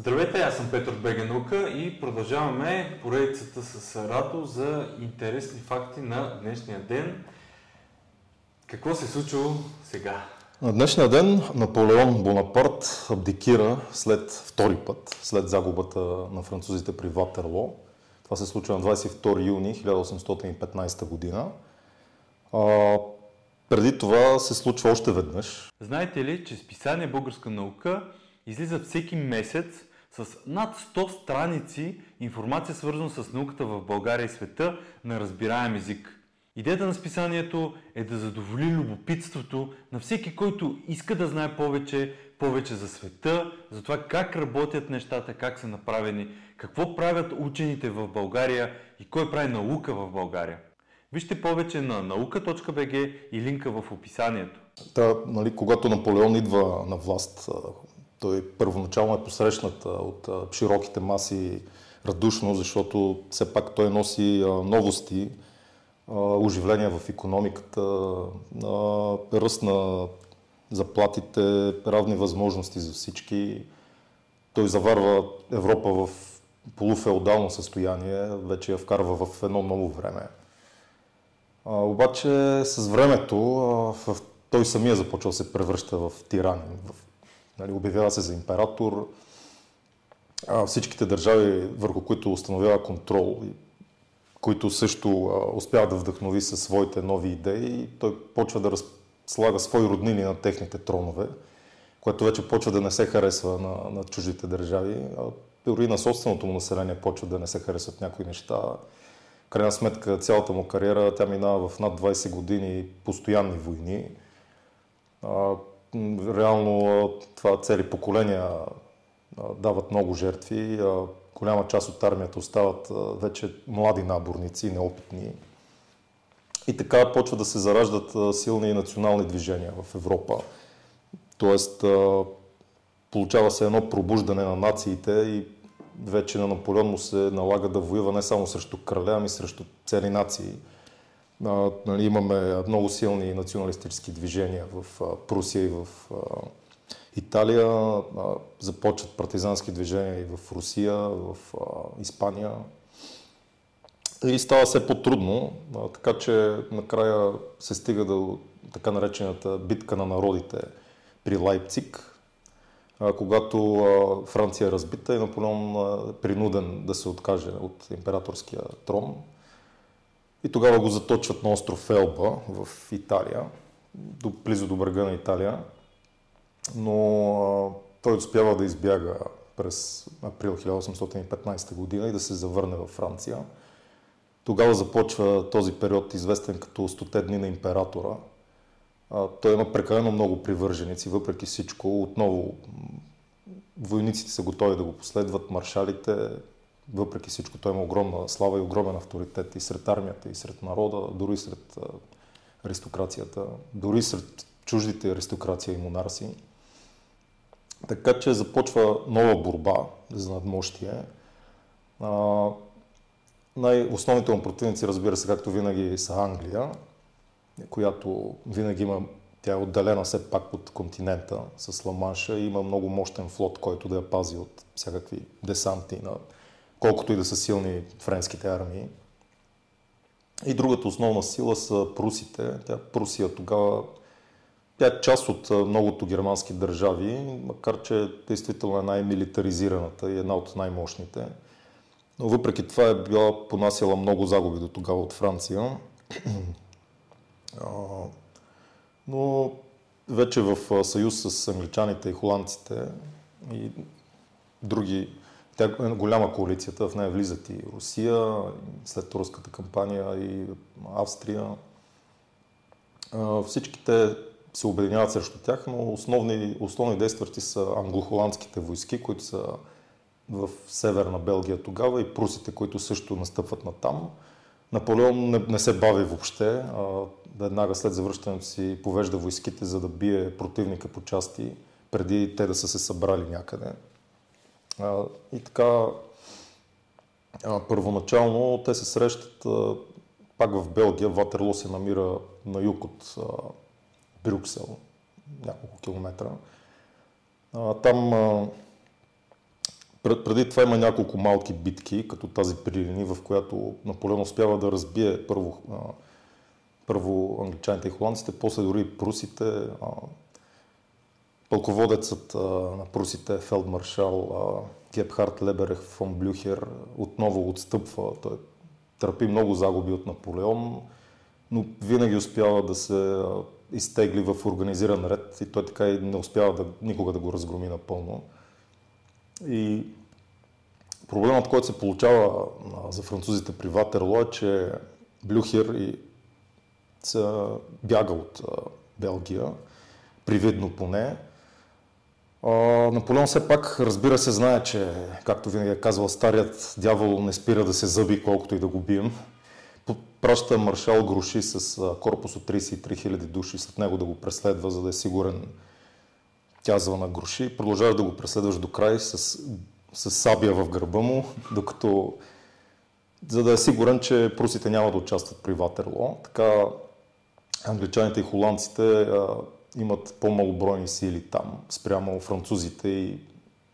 Здравейте, аз съм Петър Бегенука и продължаваме поредицата с Радо за интересни факти на днешния ден. Какво се е случило сега? На днешния ден Наполеон Бонапарт абдикира след втори път, след загубата на французите при Ватерло. Това се случва на 22 юни 1815 година. А, преди това се случва още веднъж. Знаете ли, че списание Българска наука излиза всеки месец с над 100 страници информация свързана с науката в България и света на разбираем език. Идеята на списанието е да задоволи любопитството на всеки, който иска да знае повече, повече за света, за това как работят нещата, как са направени, какво правят учените в България и кой прави наука в България. Вижте повече на наука.bg и линка в описанието. Та, нали, когато Наполеон идва на власт, той първоначално е посрещнат от широките маси радушно, защото все пак той носи новости, оживление в економиката, ръст на заплатите, равни възможности за всички. Той заварва Европа в полуфеодално състояние, вече я вкарва в едно ново време. А, обаче с времето в, той самия започва да се превръща в тиранин. В, нали, обявява се за император. А, всичките държави, върху които установява контрол, които също а, успяват да вдъхнови със своите нови идеи, той почва да слага свои роднини на техните тронове, което вече почва да не се харесва на, на чуждите държави. А дори на собственото му население почва да не се харесват някои неща крайна сметка цялата му кариера тя минава в над 20 години постоянни войни. А, реално това цели поколения дават много жертви. Голяма част от армията остават вече млади наборници, неопитни. И така почва да се зараждат силни национални движения в Европа. Тоест, получава се едно пробуждане на нациите и вече на Наполеон му се налага да воюва не само срещу краля, ами срещу цели нации. Нали, имаме много силни националистически движения в Прусия и в Италия. Започват партизански движения и в Русия, в Испания. И става все по-трудно, така че накрая се стига до така наречената битка на народите при Лайпциг, когато Франция е разбита и Наполеон е принуден да се откаже от императорския трон. И тогава го заточват на остров Елба в Италия, до, близо до брега на Италия. Но той успява да избяга през април 1815 година и да се завърне във Франция. Тогава започва този период, известен като 100 дни на императора, той има прекалено много привърженици, въпреки всичко. Отново, войниците са готови да го последват, маршалите, въпреки всичко, той има огромна слава и огромен авторитет и сред армията, и сред народа, дори сред аристокрацията, дори сред чуждите аристокрация и монарси. Така че започва нова борба за надмощие. най-основните му противници, разбира се, както винаги, са Англия, която винаги има, тя е отделена все пак от континента с Ламанша и има много мощен флот, който да я пази от всякакви десанти, на, колкото и да са силни френските армии. И другата основна сила са прусите. Тя, Прусия тогава тя е част от многото германски държави, макар че действително е най-милитаризираната и една от най-мощните. Но въпреки това е била понасяла много загуби до тогава от Франция. Но вече в съюз с англичаните и холандците и други, тя е голяма коалицията, в нея влизат и Русия, след руската кампания и Австрия. Всичките се обединяват срещу тях, но основни, основни действащи са англохоландските войски, които са в северна Белгия тогава и прусите, които също настъпват на там. Наполеон не, не се бави въобще. А, веднага след завръщането си повежда войските, за да бие противника по части, преди те да са се събрали някъде. А, и така, а, първоначално те се срещат а, пак в Белгия. Ватерло се намира на юг от а, Брюксел, няколко километра. А, там а, преди това има няколко малки битки, като тази при Рени, в която Наполеон успява да разбие първо, първо англичаните и холандците, после дори и прусите. Пълководецът на прусите, фелдмаршал Гепхард Леберех фон Блюхер, отново отстъпва. Той търпи много загуби от Наполеон, но винаги успява да се изтегли в организиран ред и той така и не успява да, никога да го разгроми напълно. И проблемът, който се получава за французите при Ватерло е, че Блюхер и бяга от Белгия, привидно поне. Наполеон все пак, разбира се, знае, че, както винаги е казвал, старият дявол не спира да се зъби, колкото и да го бием. Праща маршал Груши с корпус от 33 000 души след него да го преследва, за да е сигурен тязва на Груши. Продължава да го преследваш до край с, с сабия в гърба му, докато за да е сигурен, че прусите няма да участват при Ватерло. Така англичаните и холандците имат по-малобройни сили там, спрямо французите и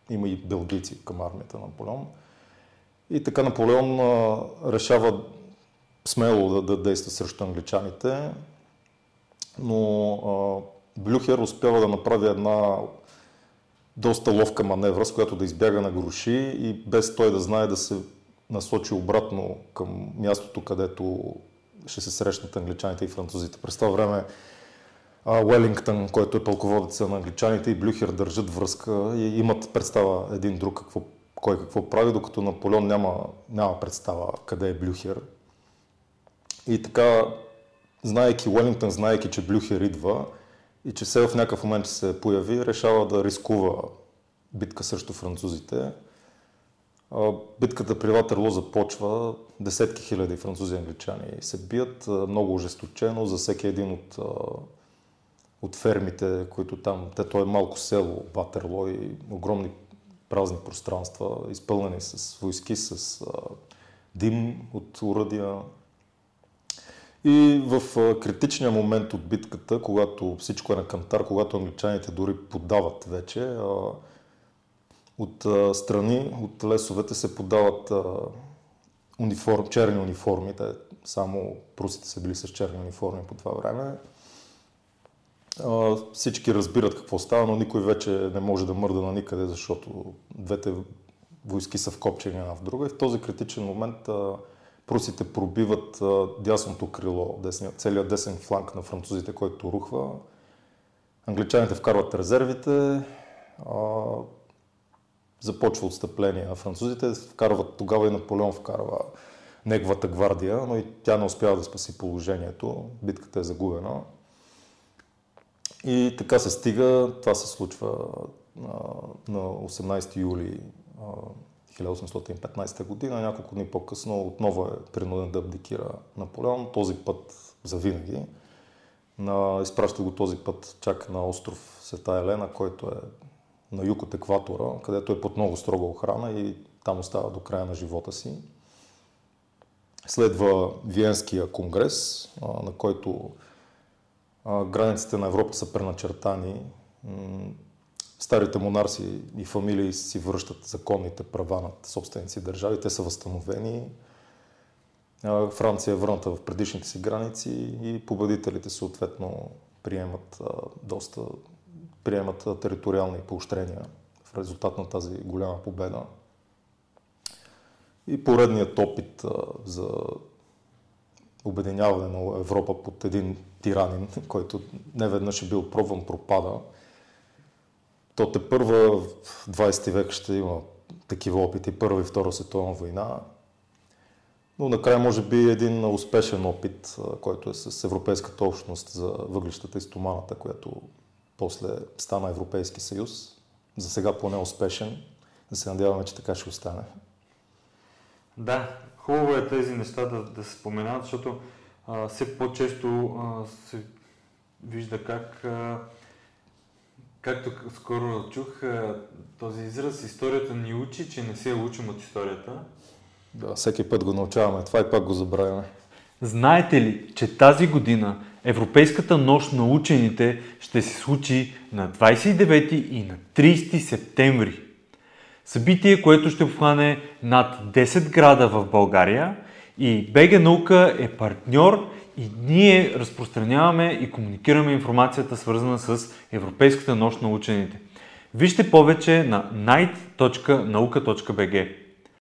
има и белгийци към армията на Наполеон. И така Наполеон а, решава смело да, да действа срещу англичаните, но а, Блюхер успява да направи една доста ловка маневра, с която да избяга на гроши и без той да знае да се насочи обратно към мястото, където ще се срещнат англичаните и французите. През това време Уелингтън, който е пълководеца на англичаните и Блюхер държат връзка и имат представа един друг какво, кой какво прави, докато Наполеон няма, няма представа къде е Блюхер. И така, знаеки Уелингтън, знаеки, че Блюхер идва, и че все в някакъв момент се появи, решава да рискува битка срещу французите. Битката при Ватерло започва, десетки хиляди французи и англичани се бият, много ожесточено за всеки един от, от фермите, които там, те то е малко село Ватерло и огромни празни пространства, изпълнени с войски, с дим от уръдия, и в критичния момент от битката, когато всичко е на кантар, когато англичаните дори подават вече, от страни, от лесовете се подават униформ, черни униформи. Те, само прусите са били с черни униформи по това време. Всички разбират какво става, но никой вече не може да мърда на никъде, защото двете войски са вкопчени една в друга. И в този критичен момент Прусите пробиват дясното крило, десния, целият десен фланг на французите, който рухва. Англичаните вкарват резервите, а, започва отстъпление на французите, вкарват, тогава и Наполеон вкарва неговата гвардия, но и тя не успява да спаси положението, битката е загубена. И така се стига, това се случва а, на 18 юли 1815 година, няколко дни по-късно отново е принуден да абдикира Наполеон, този път за винаги. На, изпраща го този път чак на остров Света Елена, който е на юг от екватора, където е под много строга охрана и там остава до края на живота си. Следва Виенския конгрес, на който границите на Европа са преначертани старите монарси и фамилии си връщат законните права над собствените си държави. Те са възстановени. Франция е върната в предишните си граници и победителите съответно приемат доста приемат териториални поощрения в резултат на тази голяма победа. И поредният опит за обединяване на Европа под един тиранин, който не веднъж е бил пробван, пропада то те първа в 20 век ще има такива опити, Първа и Втора световна война. Но накрая може би един успешен опит, който е с Европейската общност за въглищата и стоманата, която после стана Европейски съюз. За сега поне успешен. Да се надяваме, че така ще остане. Да, хубаво е тези неща да, да се споменават, защото а, все по-често а, се вижда как а, Както скоро чух този израз, историята ни учи, че не се учим от историята. Да, всеки път го научаваме, това и пак го забравяме. Знаете ли, че тази година Европейската нощ на учените ще се случи на 29 и на 30 септември? Събитие, което ще обхване над 10 града в България и БГ Наука е партньор и ние разпространяваме и комуникираме информацията свързана с Европейската нощ на учените. Вижте повече на night.nauka.bg.